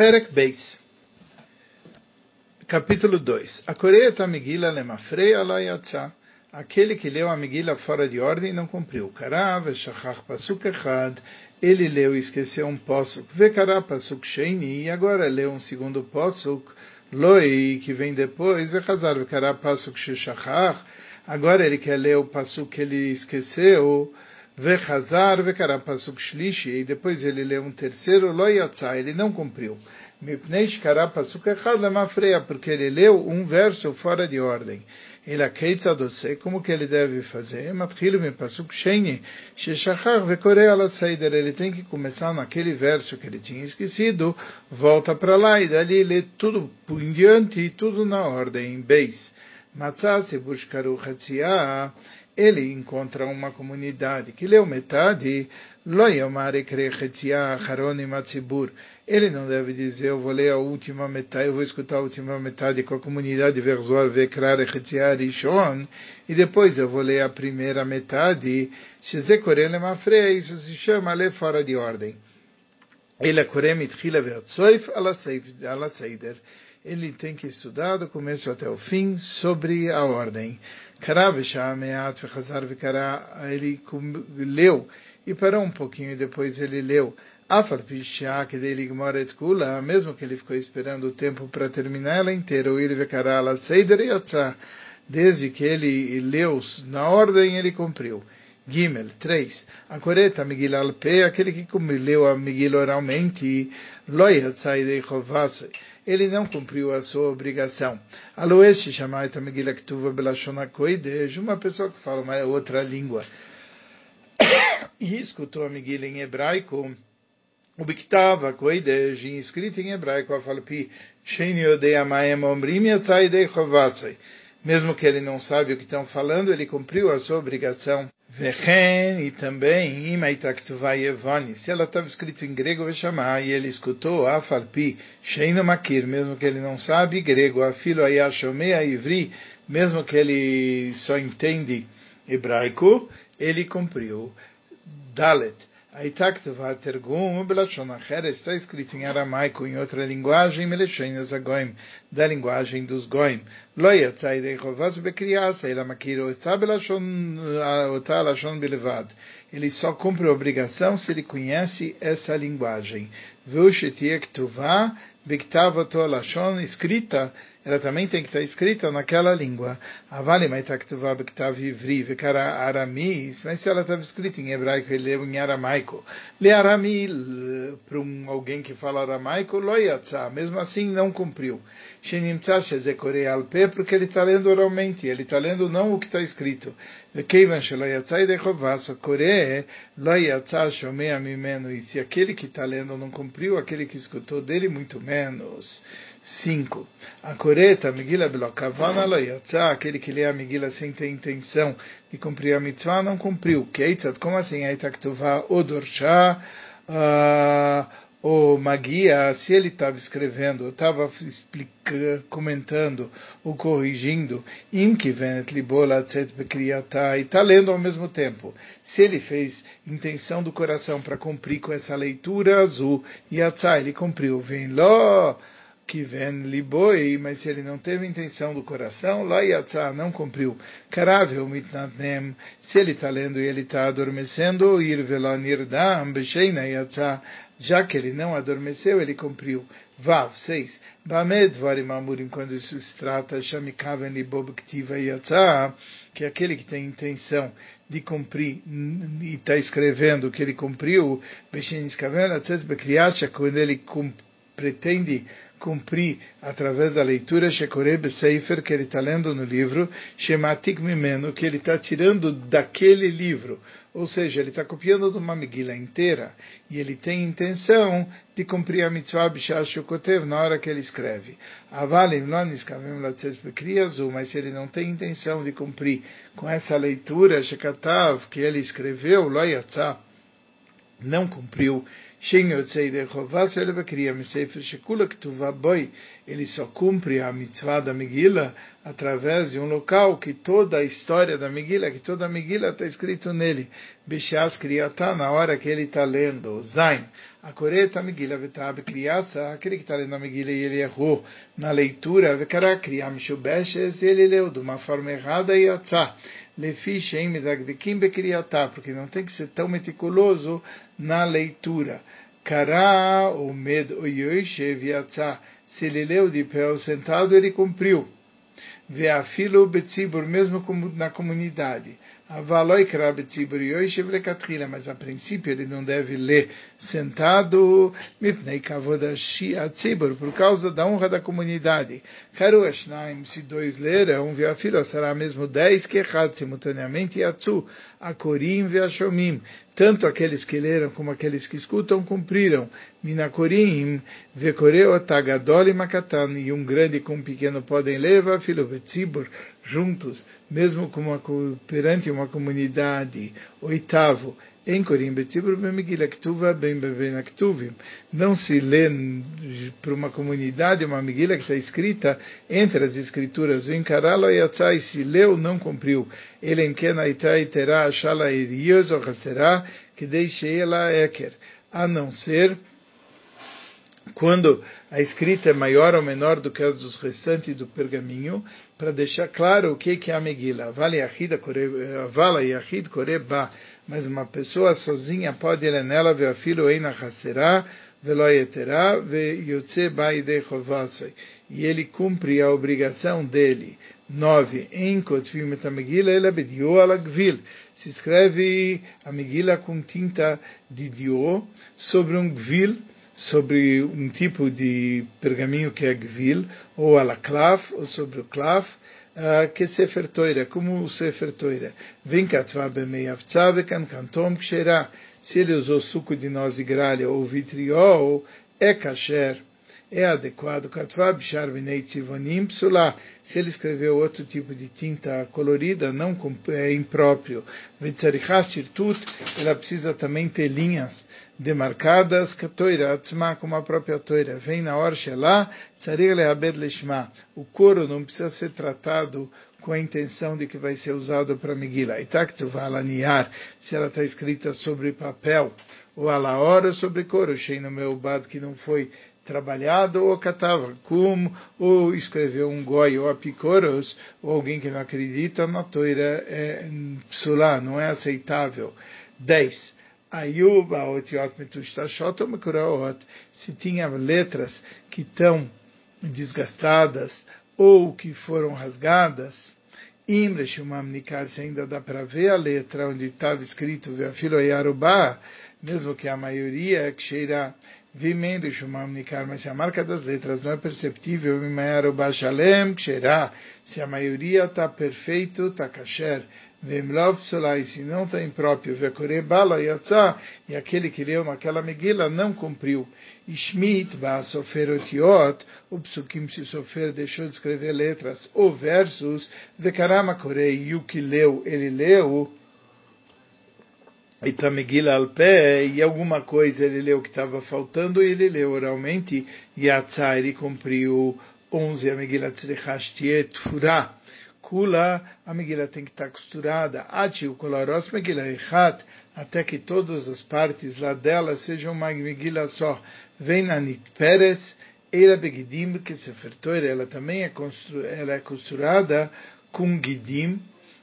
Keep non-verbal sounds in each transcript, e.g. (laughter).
Perek Beis. Capítulo 2. A Coreia Megillah lemafrei alayatza. Aquele que leu a Megillah fora de ordem não cumpriu. Karav, Shachach Pasuk Echad. Ele leu e esqueceu um Pasuk. Vekará Pasuk Sheini. E agora leu um segundo Pasuk. Loi, que vem depois. Vechazar, Vekará Pasuk Shechach. Agora ele quer ler o Pasuk que ele esqueceu. Vechazar, Vekará Pasuk Shlishi. E depois ele leu um terceiro. Loi Yatzah. Ele não cumpriu porque ele leu um verso fora de ordem. Ele aceita doce, como que ele deve fazer? Ele tem que começar naquele verso que ele tinha esquecido, volta para lá e dali lê tudo em diante, tudo na ordem. Beis. Matzah buscaru ele encontra uma comunidade que leu metade, ele não deve dizer, eu vou ler a última metade, eu vou escutar a última metade com a comunidade Verzor Vekrar Rishon, e depois eu vou ler a primeira metade, isso se chama ler fora de ordem. Ele é Korem Itchila Vertsoif ala Seider ele tem que estudar do começo até o fim sobre a ordem. Ele leu e parou um pouquinho e depois ele leu. Mesmo que ele ficou esperando o tempo para terminar ela inteira, desde que ele leu na ordem, ele cumpriu. Gimel, 3. A coreta Miguel Alpe, aquele que leu a Miguel oralmente, ele não cumpriu a sua obrigação. Aloeste chamai Megillah Ktuva Belashona Koidesh, uma pessoa que fala uma outra língua, (coughs) e escutou a Megillah em hebraico, o Biktava Koidesh, escrito em hebraico, a Falpi, Shein Yodei Amayem Omrim Yatzai. Mesmo que ele não sabe o que estão falando, ele cumpriu a sua obrigação. Vechen, e também, se ela estava escrito em grego, vai chamar, e ele escutou, afalpi, sheino makir, mesmo que ele não sabe grego, afilo ayashomea ivri, mesmo que ele só entende hebraico, ele cumpriu. Dalet, Aitaktuva Tergum Belashon Acher está escrito em aramaico em outra linguagem, Meleshenas Agoim, da linguagem dos Goim. Lo yatzai de Chovas Bekriasa, ele makiro está Belashon, ota Lashon Belevad. Ele só cumpre a obrigação se ele conhece essa linguagem. Vushetia Ktuvah Biktavato Lashon, escrita, ela também tem que estar escrita naquela língua. Avali Maitaktuvah Biktav Ivri, Vikara Aramis, mas se ela estava escrita em hebraico, ele leu em aramaico. Le Arami, para um, alguém que fala aramaico, Loyatza, mesmo assim não cumpriu. Shenimtza Shezekore Alpe, porque ele está lendo oralmente, ele está lendo não o que está escrito. Vekeivan Sheloyatza Idechovas, Kore, Loyatza Shomea Mimeno, e se aquele que está lendo não cumpriu, aquele que escutou dele, muito menos. 5. A coreta, Megillah Belokavana aquele que lê a Megillah sem ter intenção de cumprir a mitzvah, não cumpriu. Keitzat, como assim? Aitaktuvah Odorsha, o Magia, se ele estava escrevendo, estava comentando ou corrigindo, im kivenet libola e está lendo ao mesmo tempo. Se ele fez intenção do coração para cumprir com essa leitura azul, yatzá, ele cumpriu. Vem lo que vem liboi, mas se ele não teve intenção do coração, lá yatzá, não cumpriu. Karavel mitnatnem, se ele está lendo e ele está adormecendo, ir velanirdam, becheina yatzá, já que ele não adormeceu, ele cumpriu. Vav, 6. Bamed varim amurim, quando isso se trata, shamikaven libob ktiva yatzá, que é aquele que tem intenção de cumprir e está escrevendo que ele cumpriu, bechein iskaven, quando ele pretende cumprir através da leitura Shekoreb Sefer, que ele está lendo no livro, Shematik Mimeno, que ele está tirando daquele livro. Ou seja, ele está copiando de uma Megillah inteira e ele tem intenção de cumprir a mitzvah Bishashukotev na hora que ele escreve. Avalim mas se ele não tem intenção de cumprir com essa leitura Shekatav que ele escreveu, Loyatzah, não cumpriu ele só cumpre a mitzvah da Megillah através de um local que toda a história da Megillah, que toda a Megillah está escrito nele. Beshas Kriyatá, na hora que ele está lendo. Zain. A coreta Megillah Vetab criança, aquele que está lendo a Megillah e ele errou na leitura, Vekara Kriyam Shubeshes, ele leu de uma forma errada e Yatzá. Lefi Shem Medagdekim Bekriyatá, porque não tem que ser tão meticuloso na leitura. Kara Omed Oyoishev Yatzá. Se ele leu de pé ou sentado, ele cumpriu. Veafilo Betzibur, mesmo na comunidade mas a princípio ele não deve ler sentado, por causa da honra da comunidade. Se dois leram, será mesmo dez que simultaneamente, Akorim Veashomim. Tanto aqueles que leram como aqueles que escutam cumpriram. Minakorim, Vekoreo Tagadol e Makatan, e um grande com um pequeno podem levar, filho Betzibur, juntos, mesmo como perante uma comunidade. Oitavo, em Corim Betzibur Bemegila Ktuva Bem Beben Ktuvim. Não se lê para uma comunidade uma Megillah que está escrita entre as escrituras. O Encaralo Yatzai se leu, não cumpriu. Ele em Kenaitai terá Ashala Erios ou Haserá que deixe ela Eker. A não ser quando a escrita é maior ou menor do que as dos restantes do pergaminho, para deixar claro o que é a Megillah. Vala Yahid Koreba, mas uma pessoa sozinha pode ler nela, ver a filho Eina Yeterá, Ve Yotze Baidei Chovasoi. E ele cumpre a obrigação dele. 9. Em Kotvim et Megillah, ele abediu ala Gvil. Se escreve a Megillah com tinta de dio sobre um Gvil, sobre um tipo de pergaminho que é gvil, ou alaklaf, ou sobre o klaf, uh, que é Sefer Toira, como o Sefer Toira. Vem ksherá. Se ele usou suco de noz e gralha ou vitriol, é kasher é adequado. Se ele escreveu outro tipo de tinta colorida, não é impróprio. Vitzarihashtirtut, ela precisa também ter linhas demarcadas, como a própria toira. Vem na Leabed Leshma. O couro não precisa ser tratado com a intenção de que vai ser usado para Megillah. Itaktuvalaniar, se ela está escrita sobre papel, ou a hora sobre couro, no meu bad que não foi trabalhado ou catava, como ou escreveu um goi ou apicoros, ou alguém que não acredita na toira é psulá, não é aceitável. 10. Ayub, aotiot metushtashot ou se tinha letras que estão desgastadas ou que foram rasgadas, Imre Shumam Nikar, se ainda dá para ver a letra onde estava escrito Veafilo Yarubá, mesmo que a maioria é que cheira Vimendo Shumam Nikar, mas se a marca das letras não é perceptível, Mimayaru Bashalem Ksherá, se a maioria está perfeito, está kasher, Vemlov Psulai, se não está impróprio, Vekore Bala Yatzá, e aquele que leu naquela Megillah não cumpriu. Ishmit Ba Sofer Otiot, o Psukim se Sofer deixou de escrever letras, ou versos, Vekarama Korei, e o que leu, ele leu, e al pé, e alguma coisa ele leu que estava faltando, e ele leu oralmente, e a ele cumpriu 11, a Megillah Tzrechash Tiet Furá. Kula, a Megillah tem que estar costurada, Ati o Kolaros Megillah Echat, até que todas as partes lá dela sejam uma Megillah só. Vem na Nitperes, Eira Begidim, que se fertoira, ela também é, ela é costurada com Gidim,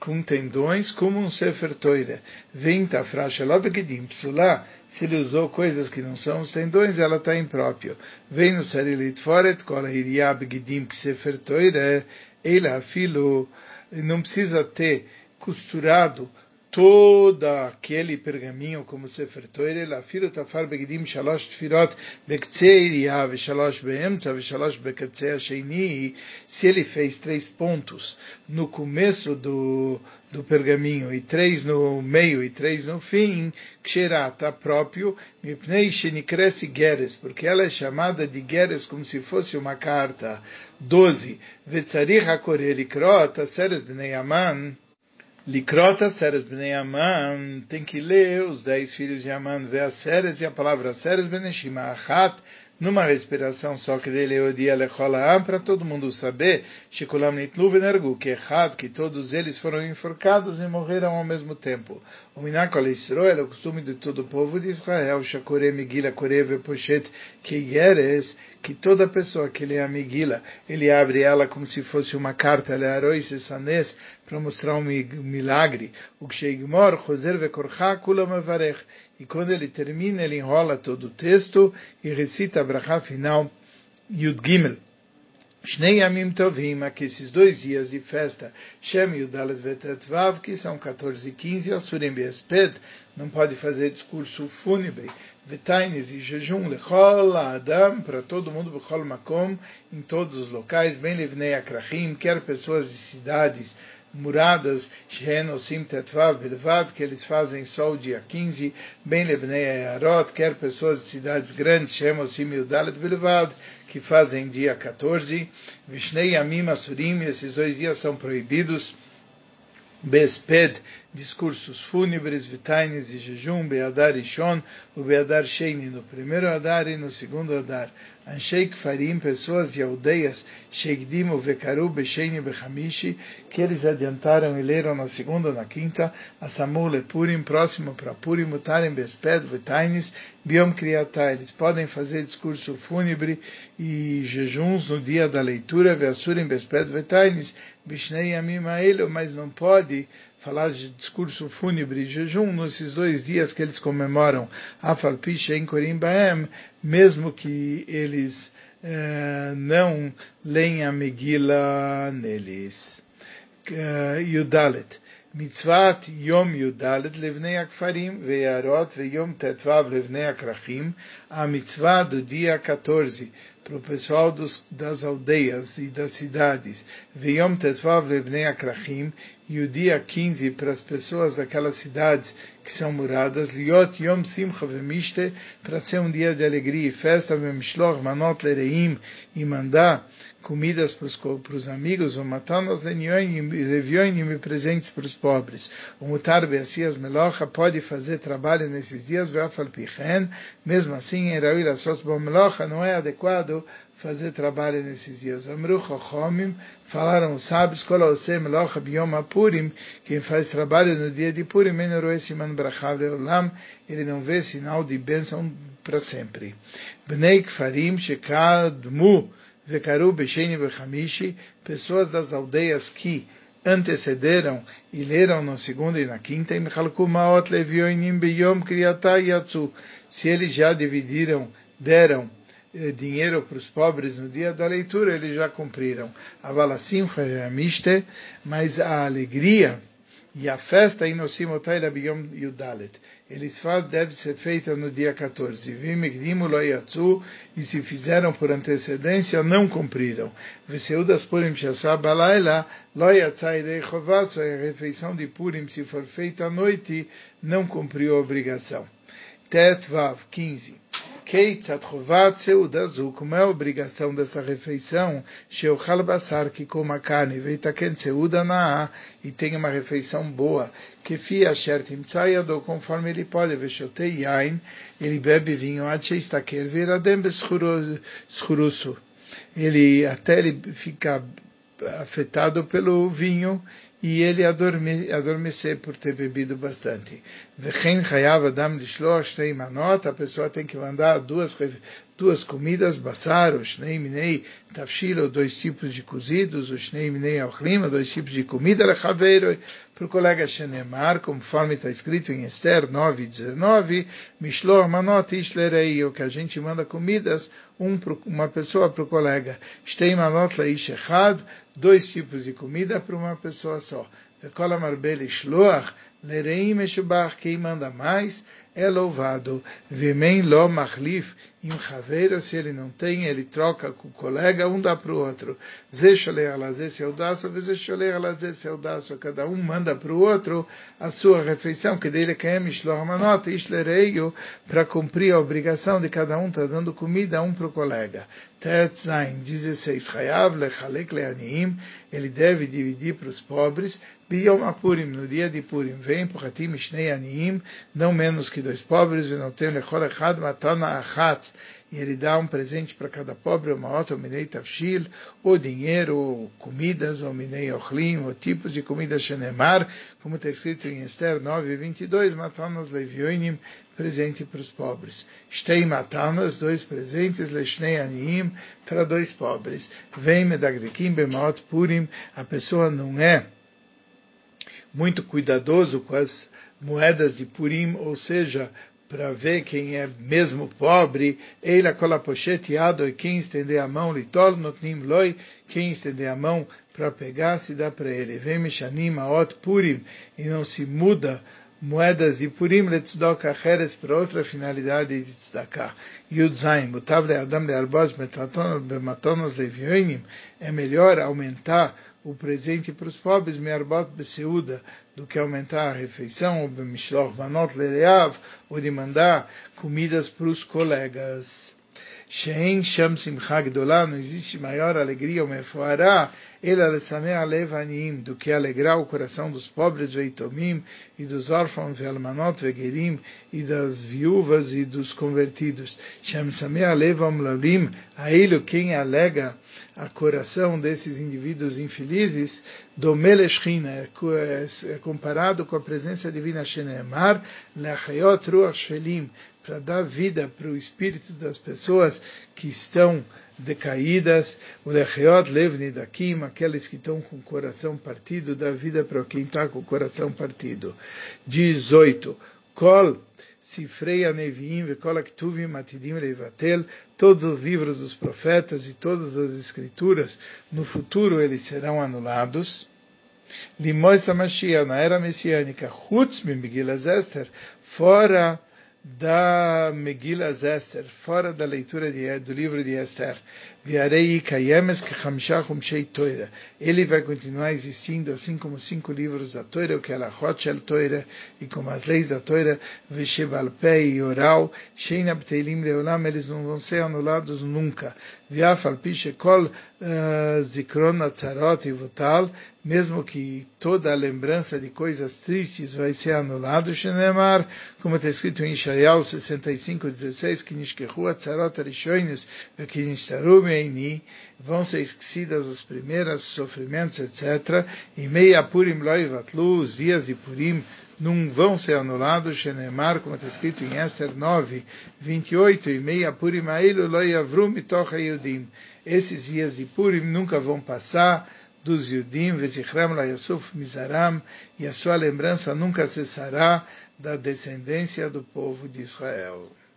com tendões, como um Sefer Toire. Venta fracha lobegedim psulá, se ele usou coisas que não são os tendões, ela está impróprio. Vem no Sarilit Foret, cola iriab gedim que Sefer Toire, ele afilo, não precisa ter costurado todo aquele pergaminho como Sefer Torah, é Lafiru Tafar Begdim Shalosh Tfirot Bektseiria Veshalosh Beemtza Veshalosh Bekatsea Sheini, se ele fez três pontos no começo do, do pergaminho e três no meio e três no fim, Ksherata próprio, Mipnei Shenikres Geres, porque ela é chamada de Geres como se fosse uma carta. 12. Vetzarih HaKorelikrot Aseres Bnei Aman, Likrota Seres Bnei Aman, tem que ler os dez filhos de Aman, ver as Seres e a palavra Seres Beneshima Achat, numa respiração só que dele o dia lecholam para todo mundo saber shikulam nitlu venergu que é errado que todos eles foram enforcados e morreram ao mesmo tempo o minakol Israel o costume de todo o povo de Israel shakore migila koreve poshet que yeres que toda pessoa que lê a Megillah, ele abre ela como se fosse uma carta, ele arois e sanês, para mostrar um milagre. O que Sheigmor, Choser vekorcha, kulam. E quando ele termina, ele enrola todo o texto e recita a brachá final, Yud Gimel. Shnei Tovim, que esses dois dias de festa, Shem Yudalet Vetetvav, que são 14 e 15, Asurim Besped, não pode fazer discurso fúnebre, Vetaines e jejum, Lechol Adam, para todo mundo, Bechol Makom, em todos os locais, Ben Levnei Akrachim, quer pessoas de cidades, muradas, Shen Osim Tetvav Belvad, que eles fazem só o dia 15, Ben Lebnei Arot, quer pessoas de cidades grandes, Shem Osim Yudalet Belvad, que fazem dia 14, Vishnei Yamim Asurim, esses dois dias são proibidos, Besped, discursos fúnebres, vitaines e jejum, Beadar e Shon, o Beadar Sheini, no primeiro Adar e no segundo Adar. Ansheik Farim, pessoas de aldeias, Sheikdim, o Vekaru, Besheini, Bechamishi, que eles adiantaram e leram na segunda na quinta, Asamul e Purim, próximo para Purim, Mutarem, Besped, Vitaines, Biom Kriyatá. Eles podem fazer discurso fúnebre e jejuns no dia da leitura, Veasurim, Besped, Vitaines, Bishnei Yamim mas não pode falar de discurso fúnebre e jejum nesses dois dias que eles comemoram Afalpish em Korim Baem, mesmo que eles eh, não leem a Megillah neles. Uh, Yudalet. מצוות יום י"ד לבני הכפרים ויערות ויום ט"ו לבני הכרכים, המצווה do dia 14 para o pessoal dos, das aldeias e das cidades, Veyom Tetvav Lebnei Akrachim, e o dia 15 para as pessoas daquelas cidades que são muradas, Liot Yom Simcha Vemishte, para ser um dia de alegria e festa, Vemishloch Manot Lereim, e mandar comidas para os amigos, o matanos levioinim e presentes para os pobres. O mutar beacias melocha pode fazer trabalho nesses dias, mesmo assim, em Raúl Assos melocha não é adequado fazer trabalho nesses dias. Amru Chachomim, falaram os sábios, Kolaosem Melocha Biom Apurim, quem faz trabalho no dia de Purim, Menoroe Siman Brachav Leolam, ele não vê sinal de bênção para sempre. Bnei Kfarim Shekadmu, Vekaru Besheni Bechamishi, pessoas das aldeias que antecederam e leram na segunda e na quinta, e Maot Levioinim Beyom Kriyata Yatsu, se eles já dividiram, deram eh, dinheiro para os pobres no dia da leitura, eles já cumpriram. Avalassim Miste, mas a alegria e a festa Inosimotay Biyom Yudalet eles fazem, deve ser feita no dia 14. E se fizeram por antecedência, não cumpriram. Veseudas Purim Shasabalaila, a refeição de Purim, se for feita à noite, não cumpriu a obrigação. Tetvav 15. Como é a obrigação dessa refeição, que coma carne, e tenha uma refeição boa, que fia Shertim Tzayado, conforme ele pode, Veshotei ele bebe vinho. Ele, até ele fica afetado pelo vinho, e ele adorme, adormecer por ter bebido bastante. A pessoa tem que mandar duas, duas comidas, basar, o shnei minei tafshil, dois tipos de cozidos, o shnei minei dois tipos de comida, lechaveiro, para o colega Shenemar, conforme está escrito em Esther 9 19, Mishloh manot ishlerei, o que a gente manda comidas, um, uma pessoa para o colega. Shtei manot leish echad, dois tipos de comida para uma pessoa só. Vekol amarbel shloach, lereim meshubach, quem manda mais é louvado. Vemem lo machlif, im chaveiro, se ele não tem, ele troca com o colega, um dá para o outro. Zesholei alazé seudaço, vezesholei alazé seudaço, cada um manda para o outro a sua refeição, que dele quer mishloch manot, ishlereio, para cumprir a obrigação de cada um, está dando comida um para o colega. Tetzain, 16, chayav lechalek leaniim, ele deve dividir para os pobres, Biyom Apurim, no dia de Purim, vem Pochatim Mishnei Aniim, não menos que dois pobres, e não tem Lechol Echad Matana Achat, e ele dá um presente para cada pobre, uma outra, o minei tafshil, ou dinheiro, ou comidas, ou minei ochlim, ou tipos de comida shenemar, como está escrito em Esther 9, 22, matanas levioinim, presente para os pobres. Shtei matanas, dois presentes, leshnei aniim, para dois pobres. Vem medagrekim bemaot purim, a pessoa não é muito cuidadoso com as moedas de Purim, ou seja, para ver quem é mesmo pobre, Eila kolaposhet e quem estender a mão, litol notnim loi, quem estender a mão para pegar, se dá para ele. Vem mishanim aot purim, e não se muda moedas de purim letzdoka cheres para outra finalidade de tzedakah. Yudzaim, mutav adam learbaz bematonos levioinim, é melhor aumentar o presente para os pobres, mearbot beseuda, do que aumentar a refeição, ou bemishloch manot lereav, ou de mandar comidas para os colegas. Shein Sham Simcha Gdolá, não existe maior alegria ou mefoará, ele alesamea levanim, do que alegrar o coração dos pobres veitomim, e dos órfãos velmanot vegerim, e das viúvas e dos convertidos. Sham Samea levam lavim, a ele quem alega a coração desses indivíduos infelizes, do Meleshchina, é, é comparado com a presença divina Shenemar, Leachayot Ruach Shelim, para dar vida para o espírito das pessoas que estão decaídas, o Lecheot Levni Dakim, aqueles que estão com o coração partido, dá vida para quem está com o coração partido. 18. Kol Matidim todos os livros dos profetas e todas as escrituras, no futuro eles serão anulados. Limois Mashiach, na era messiânica, Chutz Mimigil Esther, fora da Megillah Esther, fora da leitura de, do livro de Esther, Viarei Kayemes Kechamshachum Toira. Ele vai continuar existindo assim como cinco livros da Toira, o que é a Shel Toira, e como as leis da Toira, Veshebalpe e Oral, Sheina Bteilim Leolam, eles não vão ser anulados nunca. Viafal Pishekol eh, Zikron Atzarot Votal, mesmo que toda a lembrança de coisas tristes vai ser anulado, Shenemar, como está escrito em Ishayal 65, 16, que Nishkehu Atzarot Arishoines, que Nishtarum Meini, vão ser esquecidas os primeiros sofrimentos, etc. E Meia Purim Loivatlu, dias de Purim, não vão ser anulados, Shenemar, como está escrito em Esther 9, 28, e Meia Purim Ailu Loiavrum Mitocha Yudim. Esses dias de Purim nunca vão passar dos Yudim, Vezichram Layasuf Mizaram, e a sua lembrança nunca cessará da descendência do povo de Israel.